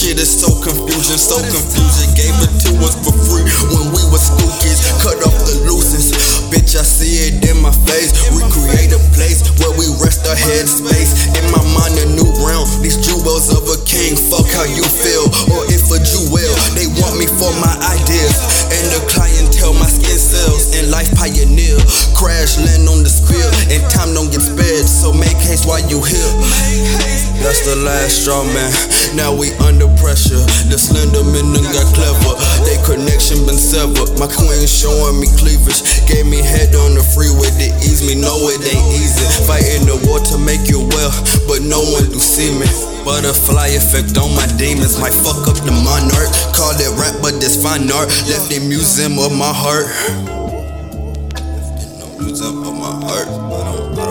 so confused. Gave it to us for free when we was school kids. Cut off the loosens. Bitch, I see it in my face. Recreate a place where we rest our head space. In my mind, a new realm. These jewels of a king. Fuck how you feel. Or if a jewel, they want me for my ideas. And the clientele, my skin cells. And life pioneer. Crash land on the spill. And time don't get spared. So make haste while you here. That's the last straw, man. Now we under pressure. The slender men done got clever. They connection been severed. My queen showing me cleavage. Gave me head on the freeway to ease me. No, it ain't easy. Fighting the war to make you well, but no one do see me. Butterfly effect on my demons might fuck up the monarch. Call it rap, but this fine art. Left in museum of my heart. Museum of my heart. I don't, I don't